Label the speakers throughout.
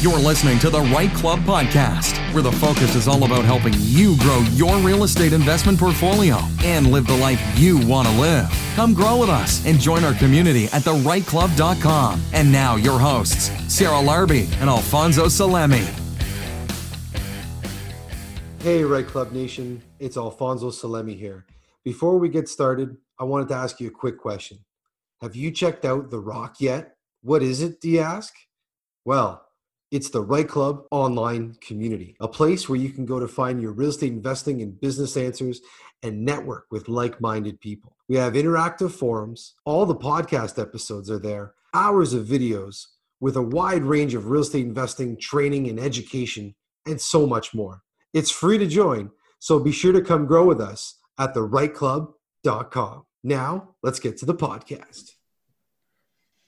Speaker 1: You're listening to the REITE Club Podcast, where the focus is all about helping you grow your real estate investment portfolio and live the life you want to live. Come grow with us and join our community at thereiteclub.com. And now, your hosts, Sarah Larbi and Alfonso Salemi.
Speaker 2: Hey, REITE Club Nation, it's Alfonso Salemi here. Before we get started, I wanted to ask you a quick question. Have you checked out The ROC yet? What is it, do you ask? Well, it's the REITE Club online community, a place where you can go to find your real estate investing and business answers and network with like minded people. We have interactive forums, all the podcast episodes are there, hours of videos with a wide range of real estate investing, training, and education, and so much more. It's free to join, so be sure to come grow with us at thereiteclub.com. Now, let's get to the podcast.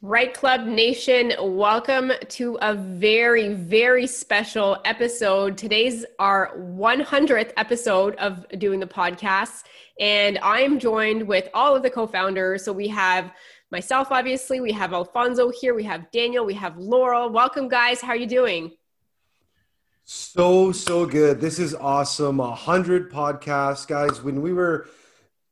Speaker 3: REITE Club Nation, welcome to a very, very special episode. Today's our 100th episode of doing the podcast, and I'm joined with all of the co founders. So we have myself, obviously, we have Alfonso here, we have Daniel, we have Laurel. Welcome, guys. How are you doing?
Speaker 2: So, so good. This is awesome. A hundred podcasts, guys. When we were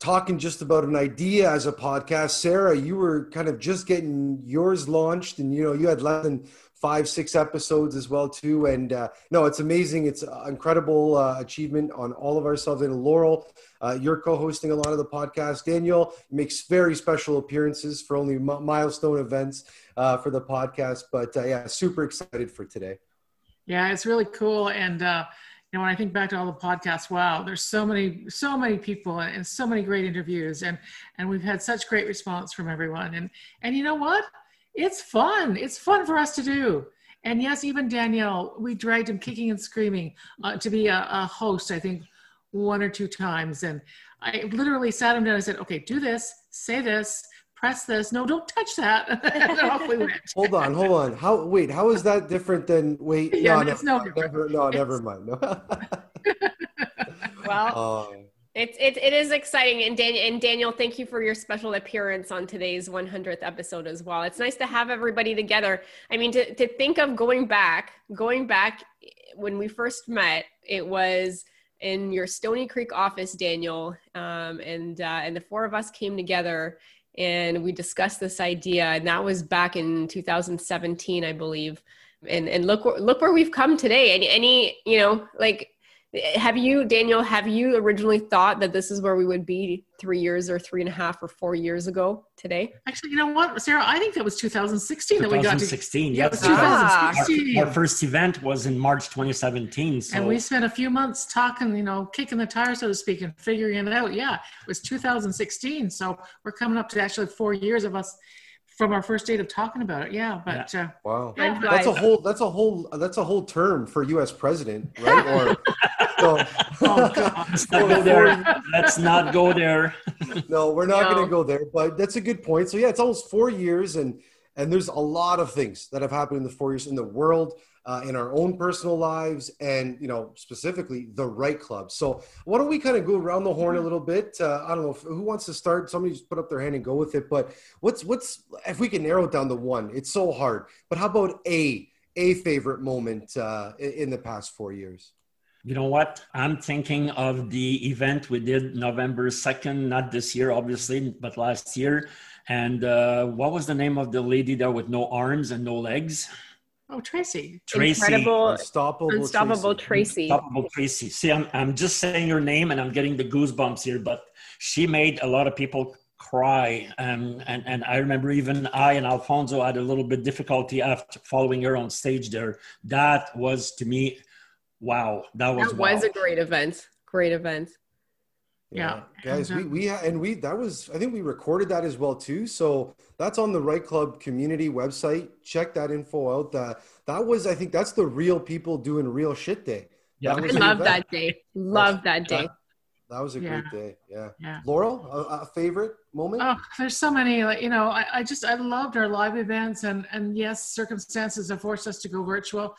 Speaker 2: talking just about an idea as a podcast. Sarah, you were kind of just getting yours launched, and you know you had less than five, six episodes as well too. And uh, no, it's amazing. It's incredible uh, achievement on all of ourselves. And Laurel, uh, you're co-hosting a lot of the podcast. Daniel makes very special appearances for only milestone events uh, for the podcast. But uh, yeah, super excited for today.
Speaker 4: Yeah, it's really cool and know when i think back to all the podcasts wow there's so many so many people and so many great interviews. And and we've had such great response from everyone. And and you know what? It's fun. It's fun for us to do. And yes even daniel we dragged him kicking and screaming uh, to be a, a host i think one or two times. And i literally sat him down and said okay do this say this press this. No, don't touch that. off
Speaker 2: we went. hold on, hold on. How wait, how is that different than wait?
Speaker 4: Yeah, no, no,
Speaker 2: no, never, no, never mind. No.
Speaker 3: well, um, it's it, it is exciting, and Daniel and Daniel, thank you for your special appearance on today's 100th episode as well. It's nice to have everybody together. I mean, to to think of going back, going back when we first met, it was in your Stoney Creek office, Daniel, um, and uh, and the four of us came together and we discussed this idea and that was back in 2017 i believe. And and look look where we've come today. And any you know like have you daniel have you originally thought that this is where we would be three years or three and a half or four years ago today
Speaker 4: actually you know what sarah i think that was 2016 that we got to
Speaker 5: 2016 yeah, 2016 our, our, first event was in march 2017 so.
Speaker 4: and we spent a few months talking you know kicking the tires so to speak and figuring it out yeah it was 2016 so we're coming up to actually four years of us from our first date of talking about it. Yeah, but
Speaker 2: yeah. Uh, wow, that's a whole that's a whole that's a whole term for U.S. president, right? or
Speaker 5: so, oh God, let's not go there. Let's not go there.
Speaker 2: no, we're not no. going to go there. But that's a good point. So yeah, it's almost four years, and and there's a lot of things that have happened in the four years in the world uh, in our own personal lives and you know specifically the REITE Club so why don't we kind of go around the horn a little bit uh, i don't know if, who wants to start somebody just put up their hand and go with it but what's what's if we can narrow it down to one it's so hard but how about a a favorite moment uh, in the past four years
Speaker 5: you know what i'm thinking of the event we did november 2nd not this year obviously but last year and uh, what was the name of the lady there with no arms and no legs
Speaker 4: Oh, Tracy.
Speaker 5: Tracy.
Speaker 3: Incredible. Unstoppable, Unstoppable Tracy.
Speaker 5: Unstoppable Tracy. See, I'm, I'm just saying her name and I'm getting the goosebumps here, but she made a lot of people cry. Um, and, and I remember even I and Alfonso had a little bit difficulty after following her on stage there. That was to me, wow. That was,
Speaker 3: that
Speaker 5: wow.
Speaker 3: was a great event. Great event.
Speaker 4: Yeah,
Speaker 2: yeah. guys, we uh-huh. we and we that was I think we recorded that as well too. So that's on the REITE Club community website. Check that info out. That that was I think that's the real people doing real shit day.
Speaker 3: Yeah, I love that day. Love that day.
Speaker 2: That, that was a yeah. great day. Yeah. yeah. Laurel, a, a, favorite moment?
Speaker 4: Oh, there's so many. Like you know, I, I just I loved our live events, and and yes, circumstances have forced us to go virtual.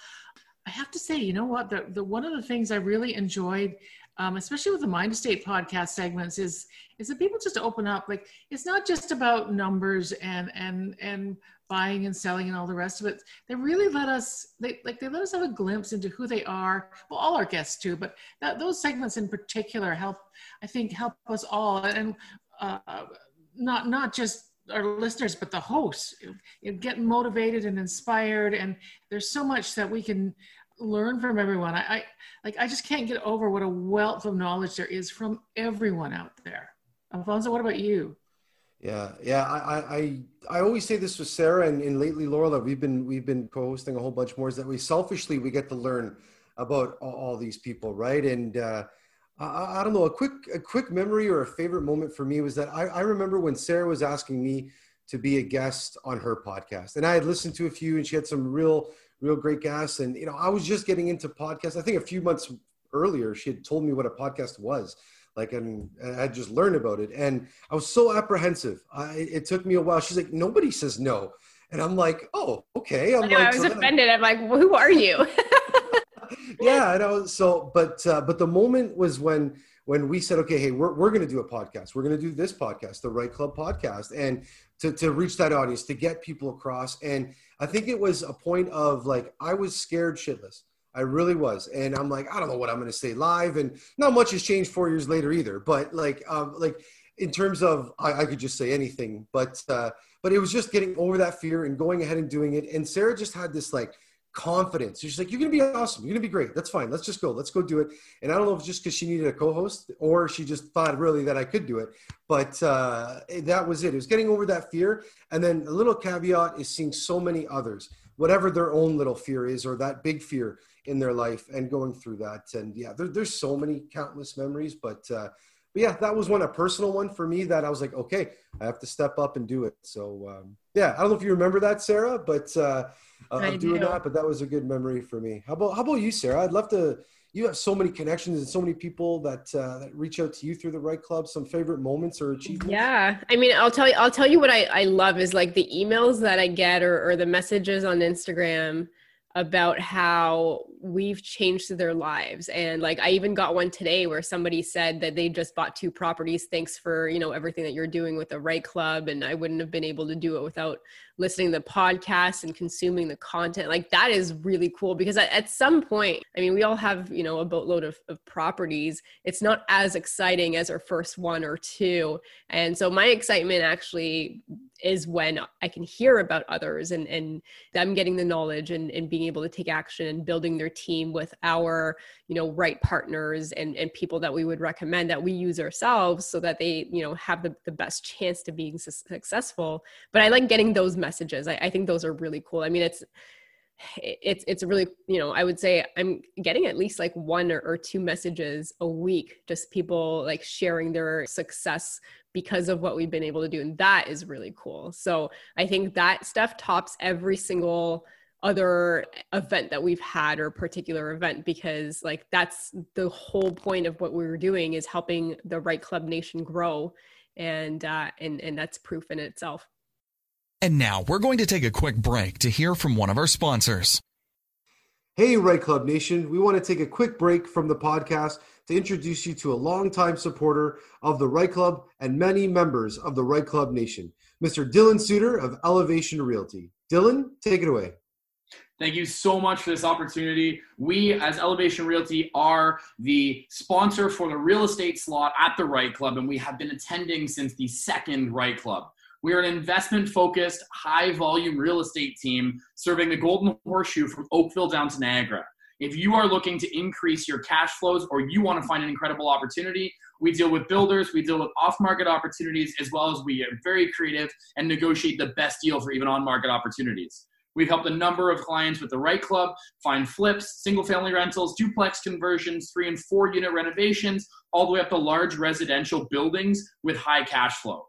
Speaker 4: I have to say, you know what? The, the one of the things I really enjoyed um, especially with the Mind Estate podcast segments is is that people just open up like it's not just about numbers and and and buying and selling and all the rest of it. They really let us, they like they let us have a glimpse into who they are. Well, all our guests too, but that, those segments in particular help, I think, help us all, and uh, not not just our listeners, but the hosts, you get motivated and inspired. And there's so much that we can learn from everyone. I, I like I just can't get over what a wealth of knowledge there is from everyone out there. Alfonso, what about you?
Speaker 2: Yeah, yeah. I, I, I always say this with Sarah and, and lately Laurel that we've been we've been co-hosting a whole bunch more. Is that we selfishly we get to learn about all, all these people, right? And uh, I, I, don't know a quick a quick memory or a favorite moment for me was that I, I remember when Sarah was asking me to be a guest on her podcast, and I had listened to a few, and she had some real real great guests. And you know, I was just getting into podcasts. I think a few months earlier, she had told me what a podcast was like and i had just learned about it. And i was so apprehensive. I, it took me a while. She's like nobody says no. And i'm like oh okay. I'm
Speaker 3: I, know,
Speaker 2: like,
Speaker 3: I was
Speaker 2: so
Speaker 3: offended. I, am like well, who are you?
Speaker 2: Yeah i know. So but uh, but the moment was when when we said okay hey we're, we're going to do a podcast. We're going to do this podcast the REITE Club podcast. And to, to reach that audience to get people across and i think it was a point of like i was scared shitless I really was. And I'm like, I don't know what I'm going to say live. And not much has changed four years later either. But like, um, like in terms of, I, I could just say anything, but, uh, but it was just getting over that fear and going ahead and doing it. And Sarah just had this like confidence. She's like, you're going to be awesome. You're going to be great. That's fine. Let's just go. Let's go do it. And I don't know if it's just because she needed a co-host or she just thought really that I could do it. But uh, that was it. It was getting over that fear. And then a little caveat is seeing so many others, whatever their own little fear is or that big fear in their life and going through that. And yeah, there, there's so many countless memories, but, uh, but yeah, that was one, a personal one for me that I was like, okay, I have to step up and do it. So um, yeah, I don't know if you remember that, Sarah, but uh, I'm doing that, but that was a good memory for me. How about, how about you, Sarah? I'd love to, you have so many connections and so many people that uh, that reach out to you through the REITE Club some favorite moments or achievements
Speaker 3: yeah i mean i'll tell you i'll tell you what i, I love is like the emails that i get or, or the messages on instagram about how we've changed their lives. And like i even got one today where somebody said that they just bought two properties. Thanks for you know everything that you're doing with the REITE Club and i wouldn't have been able to do it without listening to the podcast and consuming the content. Like that is really cool because at, some point i mean we all have you know a boatload of, of properties. It's not as exciting as our first one or two. And so my excitement actually is when I can hear about others and, and them getting the knowledge and, and being able to take action and building their team with our, you know, right partners and, and people that we would recommend that we use ourselves so that they, you know, have the, the best chance to being su- successful. But I like getting those messages. I, I think those are really cool. I mean, it's, it's it's really you know i would say i'm getting at least like one or, or, two messages a week just people like sharing their success because of what we've been able to do and that is really cool. So i think that stuff tops every single other event that we've had or particular event because like that's the whole point of what we were doing is helping the REITE Club nation grow and uh and and that's proof in itself
Speaker 1: and now we're going to take a quick break to hear from one of our sponsors
Speaker 2: hey REITE Club nation we want to take a quick break from the podcast to introduce you to a longtime supporter of the REITE Club and many members of the REITE Club Nation, Mr. Dylan Suitor of Elevation Realty. Dylan, take it away.
Speaker 6: Thank you so much for this opportunity. We, as Elevation Realty, are the sponsor for the real estate slot at the REITE Club, and we have been attending since the second REITE Club. We are an investment focused, high volume real estate team serving the Golden Horseshoe from Oakville down to Niagara. If you are looking to increase your cash flows or you want to find an incredible opportunity, we deal with builders, we deal with off market opportunities, as well as we are very creative and negotiate the best deal for even on market opportunities. We've helped a number of clients with the REITE Club find flips, single family rentals, duplex conversions, three and four unit renovations, all the way up to large residential buildings with high cash flow.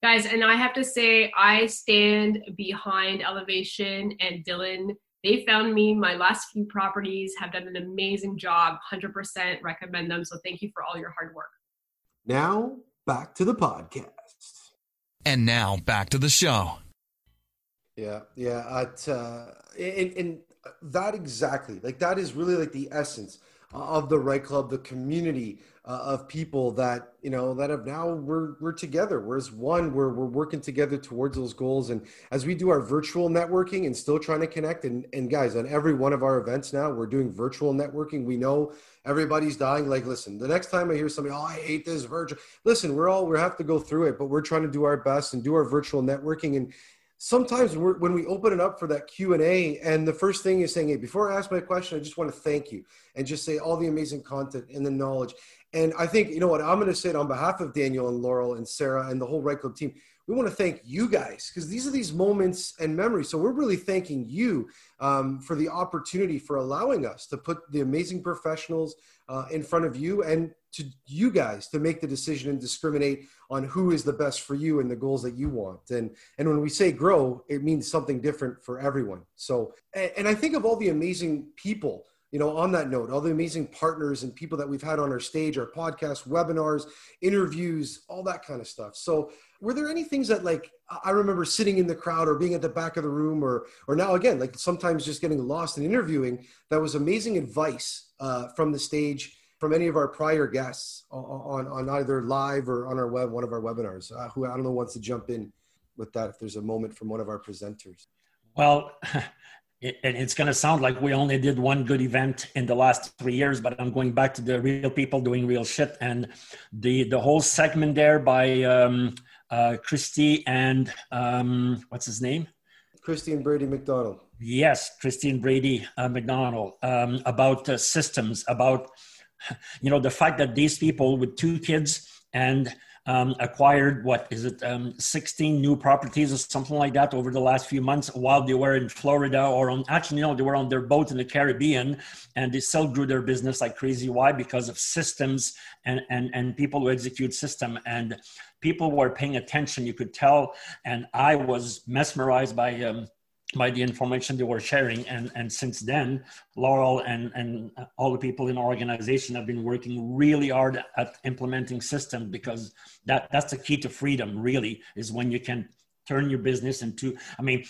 Speaker 3: Guys, and I have to say, I stand behind Elevation and Dylan. They found me my last few properties, have done an amazing job, 100% recommend them. So thank you for all your hard work.
Speaker 2: Now, back to the podcast.
Speaker 1: And now back to the show.
Speaker 2: Yeah, yeah. At, uh, and, and that exactly, like that is really like the essence of the REITE Club, the community uh, of people that you know that have now we're we're together. We're as one. We're we're working together towards those goals. And as we do our virtual networking and still trying to connect, and and guys, on every one of our events now, we're doing virtual networking. We know everybody's dying. Like, listen, the next time I hear somebody, oh, I hate this virtual. Listen, we're all we have to go through it, but we're trying to do our best and do our virtual networking and sometimes when we open it up for that q&a and the first thing is saying hey before i ask my question i just want to thank you and just say all the amazing content and the knowledge and i think you know what i'm going to say it on behalf of daniel and laurel and sarah and the whole REITE Club team we want to thank you guys because these are these moments and memories. So we're really thanking you um, for the opportunity for allowing us to put the amazing professionals uh, in front of you and to you guys to make the decision and discriminate on who is the best for you and the goals that you want. And and when we say grow it means something different for everyone. So and, and i think of all the amazing people you know on that note all the amazing partners and people that we've had on our stage our podcast webinars interviews all that kind of stuff so were there any things that like i remember sitting in the crowd or being at the back of the room or or now again like sometimes just getting lost in interviewing that was amazing advice uh, from the stage from any of our prior guests on, on either live or on our web, one of our webinars. Uh, who I don't know wants to jump in with that if there's a moment from one of our presenters.
Speaker 5: Well, it, it's going to sound like we only did one good event in the last three years, but I'm going back to the real people doing real shit and the the whole segment there by um, uh, Christy and um, what's his name?
Speaker 2: Christine Brady McDonald.
Speaker 5: Yes, Christine Brady uh, McDonald um, about uh, systems, about you know the fact that these people with two kids and um, acquired what is it um, 16 new properties or something like that over the last few months while they were in florida or on actually no they were on their boat in the caribbean and they still grew their business like crazy. Why? Because of systems and and, and people who execute system. And people were paying attention. You could tell. And i was mesmerized by um, by the information they were sharing. And, and since then, Laurel and, and all the people in our organization have been working really hard at implementing systems because that, that's the key to freedom, really, is when you can turn your business into, I mean,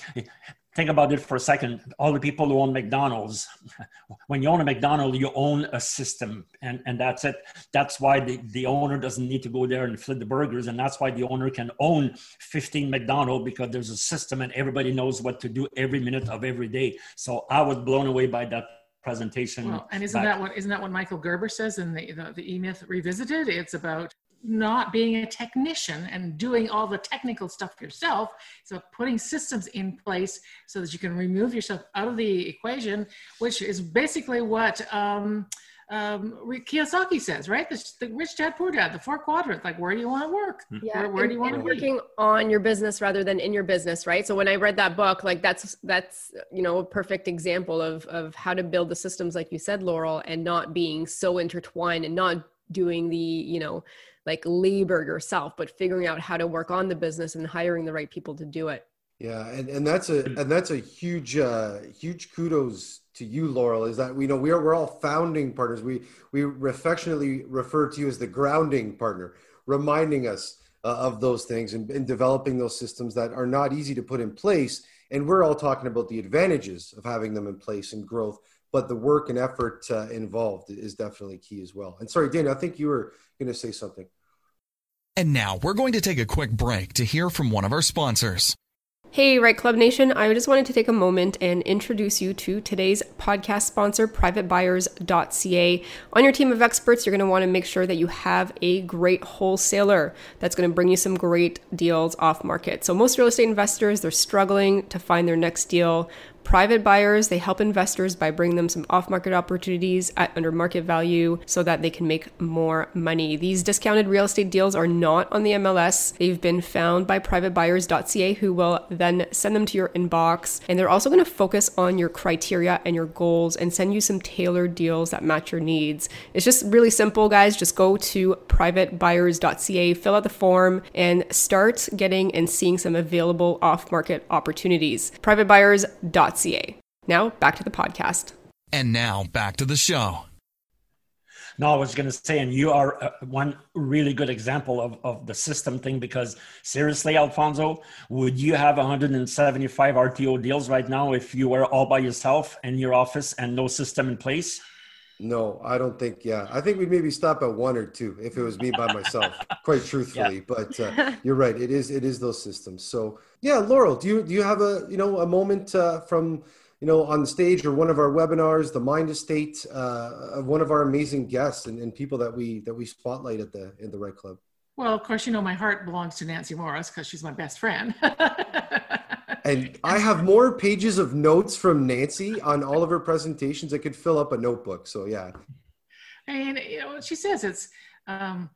Speaker 5: think about it for a second. All the people who own McDonald's, when you own a McDonald's, you own a system, and, and that's it. That's why the, the owner doesn't need to go there and flip the burgers, and that's why the owner can own 15 McDonald's because there's a system and everybody knows what to do every minute of every day. So I was blown away by that presentation.
Speaker 4: Well, and isn't back. that what isn't that what Michael Gerber says in the the, the E Myth Revisited? It's about not being a technician and doing all the technical stuff yourself. So putting systems in place so that you can remove yourself out of the equation, which is basically what um, um, Kiyosaki says, right? The, the, rich dad, poor dad, the four quadrants. Like, where do you want to work?
Speaker 3: Hmm. Yeah, where, where do you want to working be? on your business rather than in your business, right? So when I read that book, like that's that's you know a perfect example of of how to build the systems, like you said, Laurel, and not being so intertwined and not doing the you know like labor yourself, but figuring out how to work on the business and hiring the right people to do it.
Speaker 2: Yeah, and, and that's a and that's a huge uh, huge kudos to you, Laurel. Is that we know we are we're all founding partners. We we affectionately refer to you as the grounding partner, reminding us uh, of those things and, and developing those systems that are not easy to put in place. And we're all talking about the advantages of having them in place and growth, but the work and effort uh, involved is definitely key as well. And sorry, Daniel, I think you were going to say something.
Speaker 1: And now we're going to take a quick break to hear from one of our sponsors.
Speaker 3: Hey, REITE Club Nation. I just wanted to take a moment and introduce you to today's podcast sponsor, privatebuyers.ca. On your team of experts, you're going to want to make sure that you have a great wholesaler that's going to bring you some great deals off market. So, most real estate investors, they're struggling to find their next deal private buyers. They help investors by bringing them some off market opportunities at under market value so that they can make more money. These discounted real estate deals are not on the MLS. They've been found by privatebuyers.ca who will then send them to your inbox. And they're also going to focus on your criteria and your goals and send you some tailored deals that match your needs. It's just really simple, guys. Just go to privatebuyers.ca, fill out the form, and start getting and seeing some available off market opportunities. Privatebuyers.ca. Now back to the podcast.
Speaker 1: And now back to the show.
Speaker 5: No, I was going to say, and you are uh, one really good example of, of the system thing because seriously, Alfonso, would you have 175 RTO deals right now if you were all by yourself in your office and no system in place?
Speaker 2: No, I don't think. Yeah, I think we'd maybe stop at one or two if it was me by myself. quite truthfully, yeah. but uh, you're right. It is. It is those systems. So yeah, Laurel, do you do you have a you know a moment uh, from you know, on the stage or one of our webinars, the Mind Estate uh, of one of our amazing guests and, and people that we that we spotlight at the in the REITE Club.
Speaker 4: Well, of course, you know my heart belongs to Nancy Morris because she's my best friend.
Speaker 2: and I have more pages of notes from Nancy on all of her presentations. I could fill up a notebook. So yeah.
Speaker 4: And you know, she says it's um,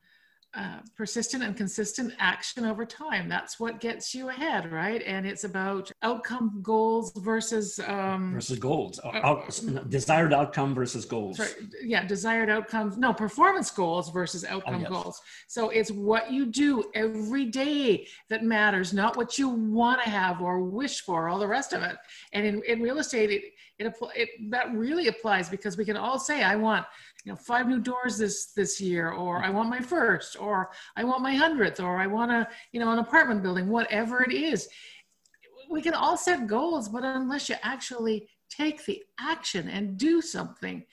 Speaker 4: uh, persistent and consistent action over time. That's what gets you ahead, right? And it's about outcome goals versus um,
Speaker 5: versus goals, uh, Out, desired outcome versus goals. Sorry,
Speaker 4: yeah, desired outcomes. No, performance goals versus outcome oh, yes. goals. So it's what you do every day that matters, not what you want to have or wish for. All the rest of it. And in, in real estate, it, it, it that really applies because we can all say, "I want." You know five new doors this this year or i want my first or i want my hundredth or i want a you know an apartment building whatever it is. We can all set goals but unless you actually take the action and do something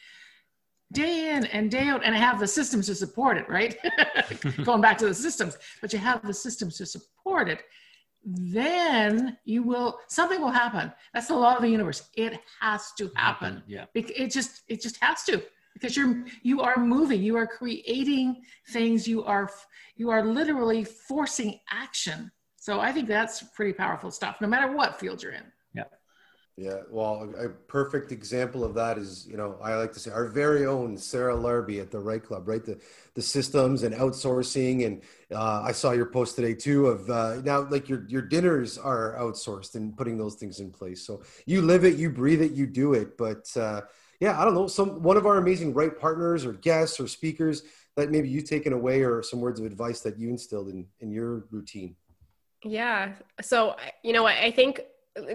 Speaker 4: day in and day out and have the systems to support it right? Going back to the systems but you have the systems to support it then you will something will happen. That's the law of the universe. It has to happen.
Speaker 5: Yeah.
Speaker 4: It just it just has to because you're you are moving you are creating things you are you are literally forcing action. So i think that's pretty powerful stuff no matter what field you're in.
Speaker 5: Yeah.
Speaker 2: Yeah well a perfect example of that is you know i like to say our very own sarah larbi at the REITE Club right? The the systems and outsourcing and uh, i saw your post today too of uh, now like your your dinners are outsourced and putting those things in place. So you live it you breathe it you do it. But uh, yeah, I don't know, some one of our amazing right partners or guests or speakers that maybe you've taken away or some words of advice that you instilled in in your routine.
Speaker 3: Yeah. So, you know, I think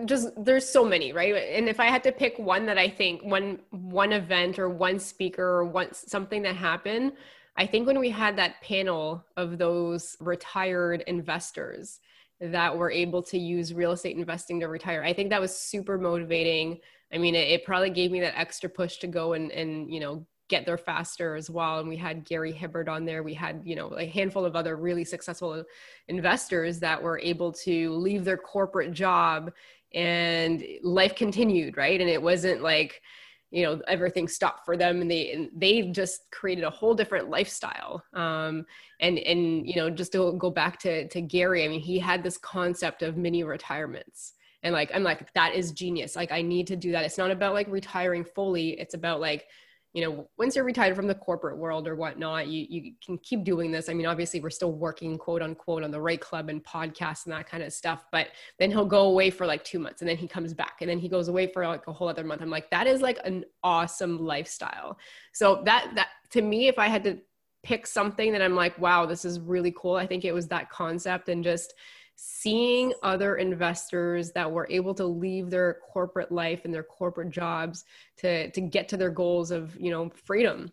Speaker 3: just there's so many, right? And if I had to pick one that I think one one event or one speaker or one something that happened, I think when we had that panel of those retired investors that were able to use real estate investing to retire, I think that was super motivating I mean, it, it probably gave me that extra push to go and, and, you know, get there faster as well. And we had Gary Hibbert on there. We had, you know, a handful of other really successful investors that were able to leave their corporate job and life continued, right? And it wasn't like, you know, everything stopped for them and they and they just created a whole different lifestyle. Um, and and you know, just to go back to to Gary, I mean, he had this concept of mini retirements and like i'm like that is genius. Like i need to do that. It's not about like retiring fully. It's about like you know once you're retired from the corporate world or whatnot you you can keep doing this. I mean obviously we're still working quote unquote on the REITE Club and podcasts and that kind of stuff but then he'll go away for like two months and then he comes back and then he goes away for like a whole other month. I'm like that is like an awesome lifestyle. So that that to me if i had to pick something that i'm like wow this is really cool. I think it was that concept and just seeing other investors that were able to leave their corporate life and their corporate jobs to to get to their goals of you know freedom.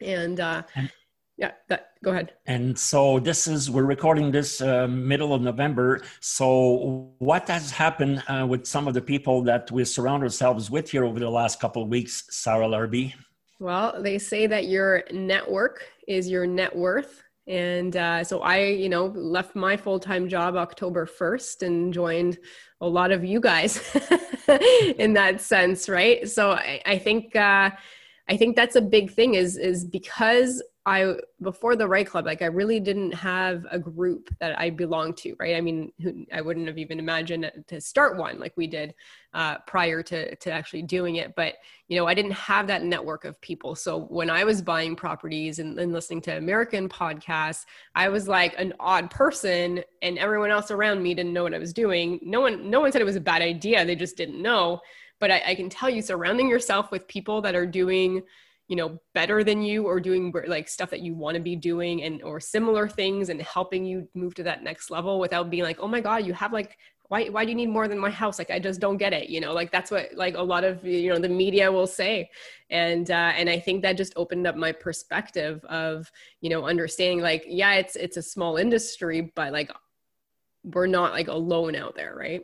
Speaker 3: And uh yeah that go ahead.
Speaker 5: And so this is we're recording this uh, middle of november. So what has happened uh, with some of the people that we surround ourselves with here over the last couple of weeks sarah larbi
Speaker 3: well they say that your network is your net worth and uh, so I, you know, left my full time job October 1st and joined a lot of you guys in that sense, right? So I, I think uh, I think that's a big thing is is because I before the REITE Club, like I really didn't have a group that I belonged to, right? I mean, I wouldn't have even imagined to start one like we did uh, prior to to actually doing it. But you know, I didn't have that network of people. So when I was buying properties and, and listening to American podcasts, I was like an odd person, and everyone else around me didn't know what I was doing. No one, no one said it was a bad idea. They just didn't know. But I, I can tell you, surrounding yourself with people that are doing you know better than you or doing like stuff that you want to be doing and or similar things and helping you move to that next level without being like oh my god you have like why why do you need more than my house? Like i just don't get it you know? Like that's what like a lot of you know the media will say. And uh and i think that just opened up my perspective of you know understanding like yeah it's it's a small industry but like we're not like alone out there right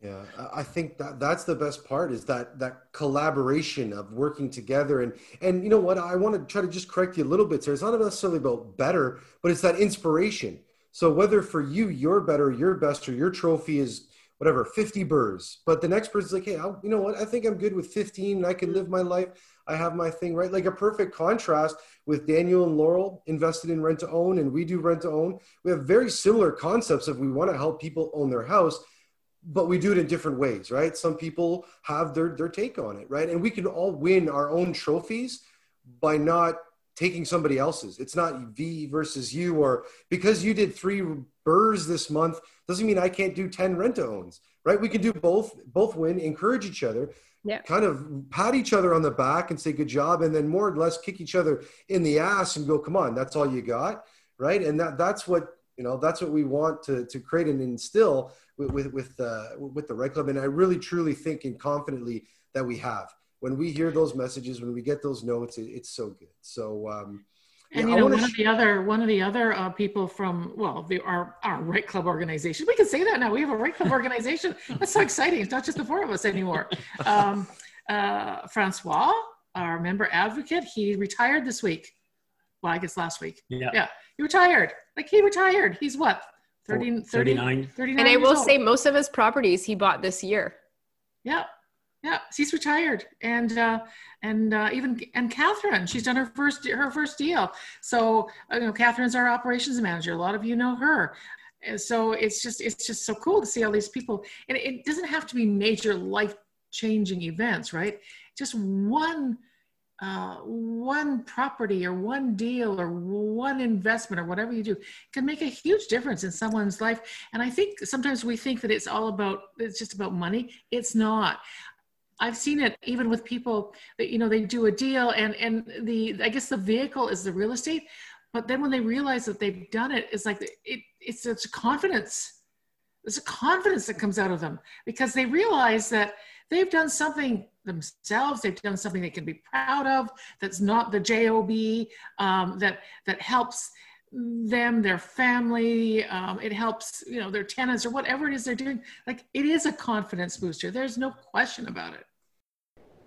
Speaker 2: yeah, I think that that's the best part is that that collaboration of working together and and you know what I want to try to just correct you a little bit. So it's not necessarily about better, but it's that inspiration. So whether for you you're better, your best, or your trophy is whatever 50 burrs, but the next person's like, hey, i you know what? I think I'm good with 15. And I can live my life. I have my thing right. Like a perfect contrast with Daniel and Laurel invested in rent to own, and we do rent to own. We have very similar concepts if we want to help people own their house but we do it in different ways, right? Some people have their their take on it, right? And we can all win our own trophies by not taking somebody else's. It's not V versus you, or because you did three burrs this month doesn't mean I can't do ten rent owns, right? We can do both, both win, encourage each other,
Speaker 3: yeah.
Speaker 2: kind of pat each other on the back and say good job, and then more or less kick each other in the ass and go, come on, that's all you got, right? And that that's what you know that's what we want to to create and instill with with with, uh, with the REITE Club and i really truly think and confidently that we have when we hear those messages when we get those notes it, it's so good so um
Speaker 4: and yeah, you know, one of the other one of the other uh, people from well, the, our our REITE Club organization. We can say that now. We have a REITE Club organization. That's so exciting. It's not just the four of us anymore. Um, uh, Francois, our member advocate, he retired this week. Well, I guess last week.
Speaker 5: Yeah.
Speaker 4: Yeah. He retired. Like he retired. He's what? 30, 30
Speaker 5: 39.
Speaker 4: 39
Speaker 3: and I will
Speaker 4: old.
Speaker 3: say most of his properties he bought this year.
Speaker 4: Yeah. Yeah, he's retired, and uh, and uh, even and Catherine, she's done her first her first deal. So uh, you know, Catherine's our operations manager. A lot of you know her, and so it's just it's just so cool to see all these people. And it doesn't have to be major life changing events, right? Just one uh, one property or one deal or one investment or whatever you do can make a huge difference in someone's life. And I think sometimes we think that it's all about, it's just about money. It's not. I've seen it even with people that, you know, they do a deal and, and the, I guess the vehicle is the real estate, but then when they realize that they've done it, it's like, it, it's such confidence. There's a confidence that comes out of them because they realize that they've done something themselves. They've done something they can be proud of. That's not the job. Um, that that helps them, their family. Um, it helps you know their tenants or whatever it is they're doing. Like it is a confidence booster. There's no question about it.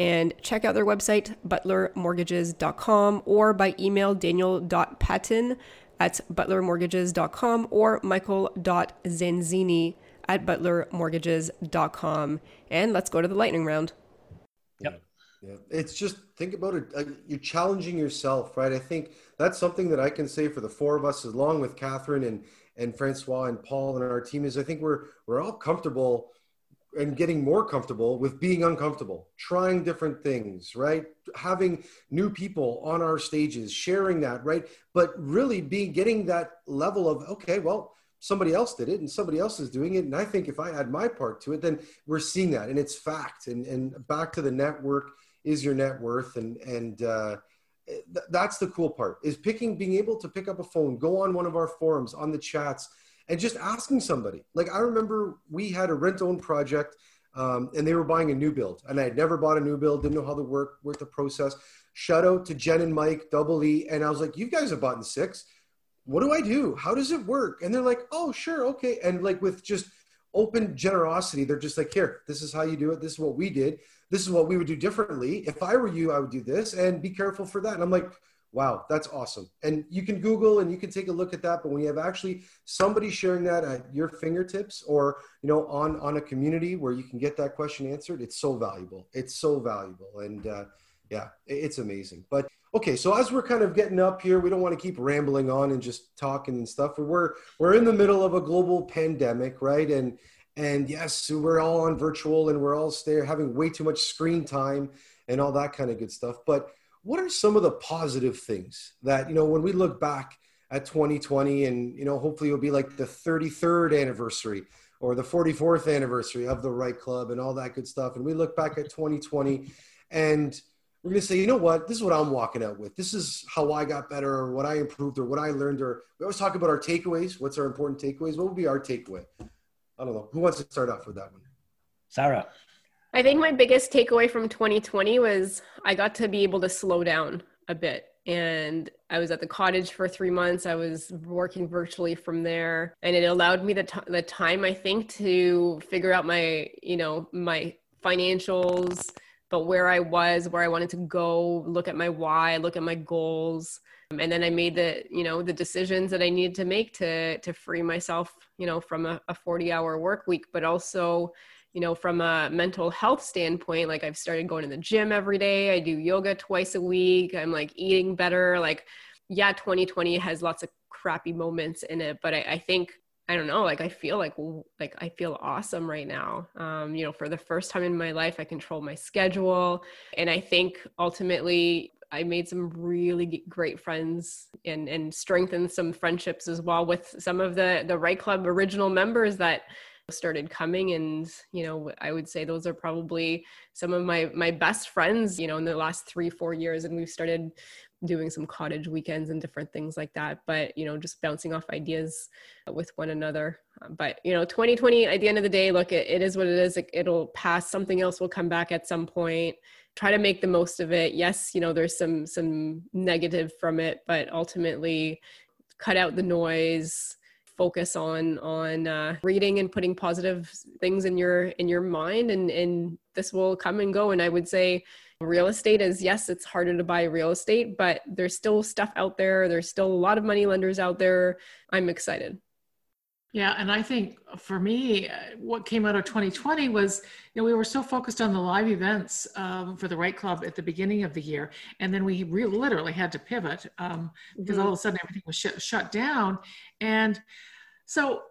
Speaker 3: and check out their website, butlermortgages.com, or by email daniel.patton at butlermortgages.com or michael.zanzini at butlermortgages.com. And let's go to the lightning round.
Speaker 5: Yep.
Speaker 2: Yeah, it's just think about it. Uh, you're challenging yourself, right? I think that's something that I can say for the four of us, along with Catherine and and Francois and Paul and our team, is I think we're we're all comfortable and getting more comfortable with being uncomfortable, trying different things, right? Having new people on our stages, sharing that, right? But really being getting that level of, okay, well, somebody else did it and somebody else is doing it. And I think if I add my part to it, then we're seeing that and it's fact. And, and back to the network is your net worth. And, and, uh, th- that's the cool part is picking, being able to pick up a phone, go on one of our forums, on the chats, and just asking somebody. Like I remember we had a rent own project um, and they were buying a new build, and I had never bought a new build, didn't know how to work, work the process. Shout out to Jen and Mike, Double E, and I was like, "You guys have bought in six. What do I do? How does it work?" And they're like, "Oh, sure, okay." And like with just open generosity, they're just like, "Here, this is how you do it. This is what we did. This is what we would do differently. If I were you, I would do this, and be careful for that." And I'm like, wow that's awesome. And you can google and you can take a look at that but when you have actually somebody sharing that at your fingertips or you know on on a community where you can get that question answered it's so valuable. It's so valuable. And uh, yeah it's amazing. But okay so as we're kind of getting up here we don't want to keep rambling on and just talking and stuff. We're we're in the middle of a global pandemic right? And and yes we're all on virtual and we're all stay having way too much screen time and all that kind of good stuff. But what are some of the positive things that you know when we look back at 2020 and you know hopefully it'll be like the 33rd anniversary or the 44th anniversary of the REITE Club and all that good stuff and we look back at 2020 and we're going to say you know what? This is what i'm walking out with. This is how i got better or what i improved or what i learned or we always talk about our takeaways. What's our important takeaways? What would be our takeaway? I don't know. Who wants to start off with that one?
Speaker 5: Sarah
Speaker 3: I think my biggest takeaway from 2020 was I got to be able to slow down a bit. And I was at the cottage for three months. I was working virtually from there, and it allowed me the, t- the time I think to figure out my, you know, my financials, but where I was, where I wanted to go, look at my why, look at my goals, and then I made the, you know, the decisions that I needed to make to to free myself, you know, from a, a 40 hour work week, but also you know, from a mental health standpoint, like I've started going to the gym every day. I do yoga twice a week. I'm like eating better. Like, yeah, 2020 has lots of crappy moments in it, but I, I think I don't know, like I feel like like I feel awesome right now. Um, you know, for the first time in my life, I control my schedule, and I think ultimately I made some really great friends and and strengthened some friendships as well with some of the the REITE Club original members that started coming and you know i would say those are probably some of my my best friends you know in the last three four years and we've started doing some cottage weekends and different things like that but you know just bouncing off ideas with one another. Um, but you know 2020 at the end of the day look it, it is what it is. It, it'll pass. Something else will come back at some point. Try to make the most of it. Yes you know there's some some negative from it but ultimately cut out the noise focus on on uh, reading and putting positive things in your in your mind and and this will come and go. And i would say real estate is yes it's harder to buy real estate but there's still stuff out there. There's still a lot of money lenders out there. I'm excited
Speaker 4: yeah, and I think for me, uh, what came out of 2020 was, you know, we were so focused on the live events um, for the REITE Club at the beginning of the year, and then we re- literally had to pivot um, because mm-hmm. all of a sudden everything was sh- shut down, and so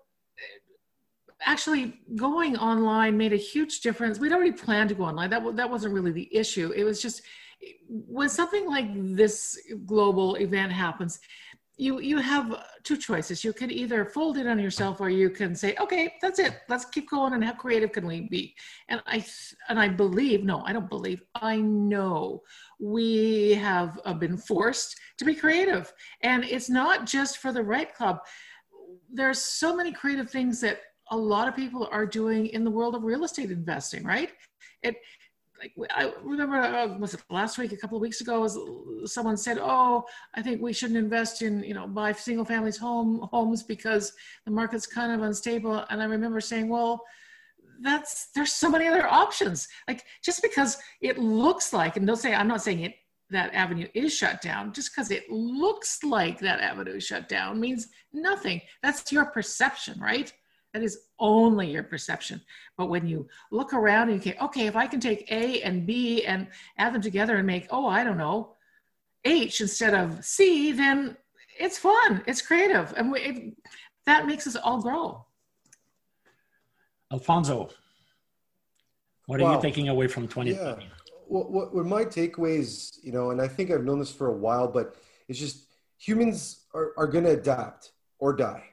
Speaker 4: actually going online made a huge difference. We'd already planned to go online. That, that wasn't really the issue. It was just when something like this global event happens, you you have two choices. You can either fold it on yourself, or you can say, "Okay, that's it. Let's keep going." And how creative can we be? And I and I believe, no, I don't believe. I know we have uh, been forced to be creative, and it's not just for the REITE Club there's so many creative things that a lot of people are doing in the world of real estate investing, right? It, like I remember, uh, was it last week, a couple of weeks ago, was someone said, "Oh, I think we shouldn't invest in, you know, buy single families home homes because the market's kind of unstable." And I remember saying, "Well, that's there's so many other options. Like just because it looks like, and they'll say, I'm not saying it that avenue is shut down, just because it looks like that avenue is shut down means nothing. That's your perception, right? That is only your perception. But when you look around and you say, okay, if I can take A and B and add them together and make, oh, I don't know, H instead of C, then it's fun. It's creative. And we, it, that makes us all grow.
Speaker 5: Alfonso, what are you taking away from 2020? Yeah
Speaker 2: what, what, what my takeaways, you know, and I think I've known this for a while, but it's just humans are, are going to adapt or die,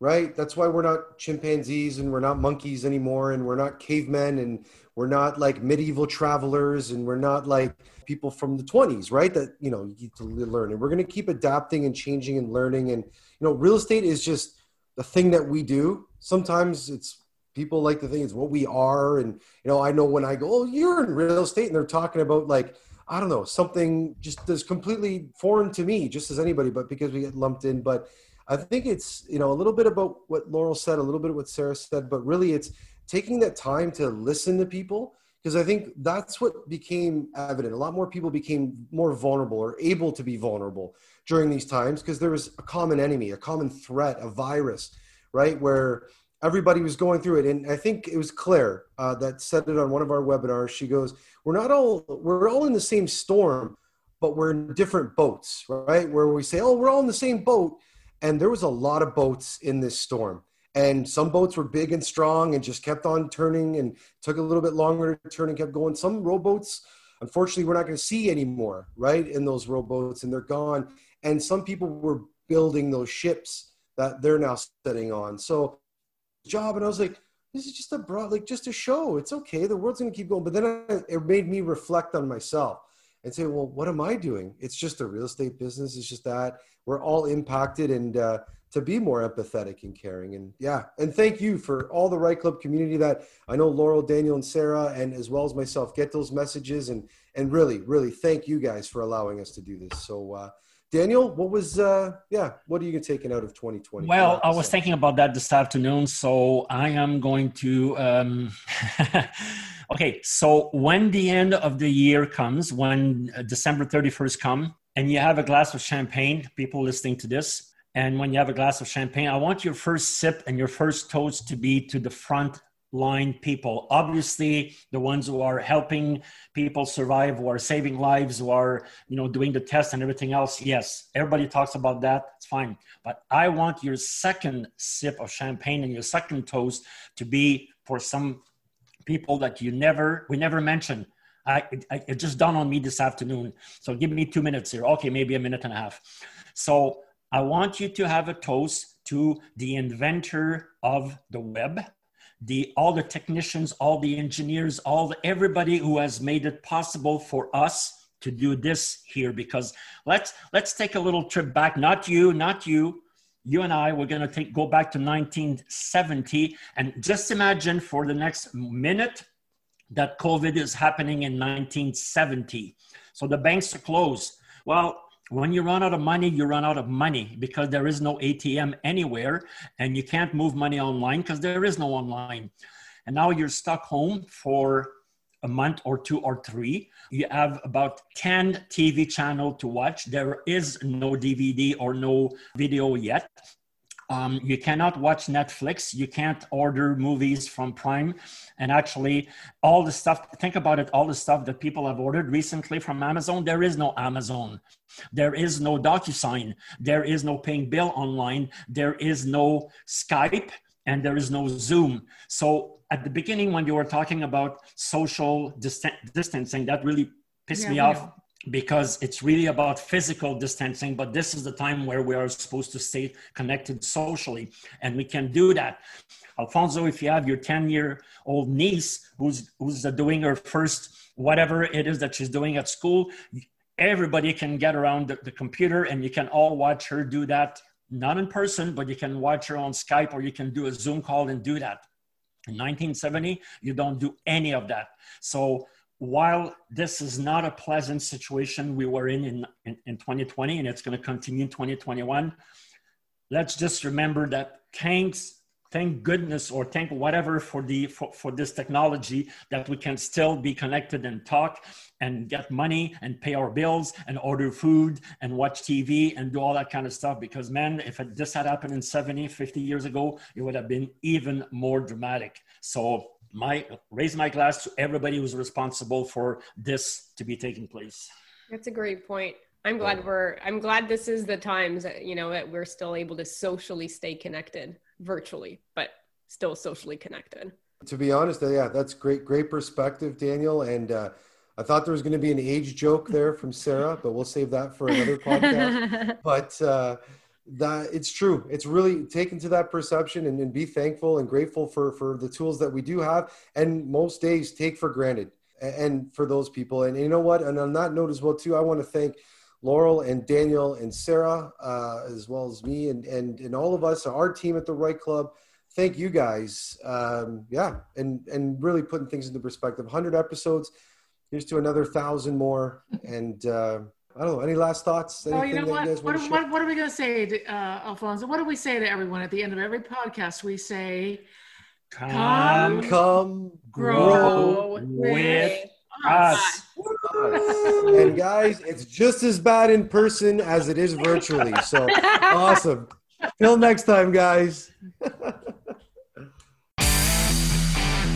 Speaker 2: right? That's why we're not chimpanzees and we're not monkeys anymore, and we're not cavemen, and we're not like medieval travelers, and we're not like people from the 20s, right? That, you know, you need to learn. And we're going to keep adapting and changing and learning. And, you know, real estate is just the thing that we do. Sometimes it's people like to think it's what we are. And, you know, I know when I go, oh, you're in real estate and they're talking about like, I don't know, something just that's completely foreign to me, just as anybody, but because we get lumped in. But I think it's, you know, a little bit about what Laurel said, a little bit of what Sarah said, but really it's taking that time to listen to people because I think that's what became evident. A lot more people became more vulnerable or able to be vulnerable during these times because there was a common enemy, a common threat, a virus, right? Where everybody was going through it. And I think it was Claire uh, that said it on one of our webinars. She goes, "We're not all we're all in the same storm, but we're in different boats, right? Where we say, oh, we're all in the same boat." And there was a lot of boats in this storm. And some boats were big and strong and just kept on turning and took a little bit longer to turn and kept going. Some rowboats unfortunately we're not going to see anymore right in those rowboats and they're gone. And some people were building those ships that they're now sitting on. So job and i was like this is just a broad like just a show. It's okay. The world's going to keep going. But then I, it made me reflect on myself and say well what am i doing? It's just a real estate business. It's just that we're all impacted and uh, to be more empathetic and caring. And yeah, and thank you for all the REITE Club community that I know Laurel, Daniel, and Sarah, and as well as myself, get those messages and and really, really thank you guys for allowing us to do this. So. Uh, Daniel, what was uh yeah, what are you taking out of 2020?
Speaker 5: Well, I was thinking about that this afternoon, so I am going to um Okay, so when the end of the year comes, when uh, December 31st come and you have a glass of champagne, people listening to this, and when you have a glass of champagne, I want your first sip and your first toast to be to the front line people. Obviously, the ones who are helping people survive, who are saving lives, who are, you know, doing the test and everything else. Yes, everybody talks about that. It's fine. But I want your second sip of champagne and your second toast to be for some people that you never, we never mentioned. I, it, it just dawned on me this afternoon. So give me two minutes here. Okay, maybe a minute and a half. So I want you to have a toast to the inventor of the web, the all the technicians, all the engineers, all the, everybody who has made it possible for us to do this here. Because let's let's take a little trip back. Not you, not you. You and I, we're going to take go back to 1970, and just imagine for the next minute that COVID is happening in 1970. So the banks are closed. Well, when you run out of money, you run out of money because there is no ATM anywhere and you can't move money online because there is no online. And now you're stuck home for a month or two or three. You have about 10 TV channel to watch. There is no DVD or no video yet. Um, you cannot watch Netflix. You can't order movies from Prime. And actually, all the stuff, think about it, all the stuff that people have ordered recently from Amazon, there is no Amazon. There is no DocuSign. There is no paying bill online. There is no Skype and there is no Zoom. So at the beginning, when you were talking about social distancing, that really pissed yeah, me off because it's really about physical distancing but this is the time where we are supposed to stay connected socially and we can do that. Alfonso if you have your 10 year old niece who's who's doing her first whatever it is that she's doing at school everybody can get around the, the computer and you can all watch her do that. Not in person but you can watch her on skype or you can do a zoom call and do that. In 1970 you don't do any of that. So while this is not a pleasant situation we were in in, in, in 2020 and it's going to continue in 2021 let's just remember that thanks thank goodness or thank whatever for the for, for this technology that we can still be connected and talk and get money and pay our bills and order food and watch tv and do all that kind of stuff. Because man if this had happened in 70 50 years ago it would have been even more dramatic. So my raise my glass to everybody who's responsible for this to be taking place.
Speaker 3: That's a great point. I'm glad we're I'm glad this is the times that you know that we're still able to socially stay connected virtually, but still socially connected.
Speaker 2: To be honest, yeah, that's great, great perspective, Daniel. And uh, I thought there was going to be an age joke there from Sarah, but we'll save that for another podcast. but uh, that it's true it's really taken to that perception and, and, be thankful and grateful for for the tools that we do have and most days take for granted and for those people and, you know what and on that note as well too i want to thank laurel and daniel and sarah uh, as well as me and, and and all of us our team at the REITE Club thank you guys. Um, yeah, and and really putting things into perspective. 100 episodes. Here's to another thousand more. And uh, I don't know. Any last thoughts?
Speaker 4: Oh, you
Speaker 2: Anything
Speaker 4: know what?
Speaker 2: guys
Speaker 4: What, what, what are we going to say, to, uh, Alfonso? What do we say to everyone at the end of every podcast? We say,
Speaker 5: Come
Speaker 2: Come
Speaker 4: grow
Speaker 2: grow
Speaker 5: with
Speaker 4: us.
Speaker 5: us.
Speaker 2: and guys, it's just as bad in person as it is virtually. So awesome. Till next time, guys.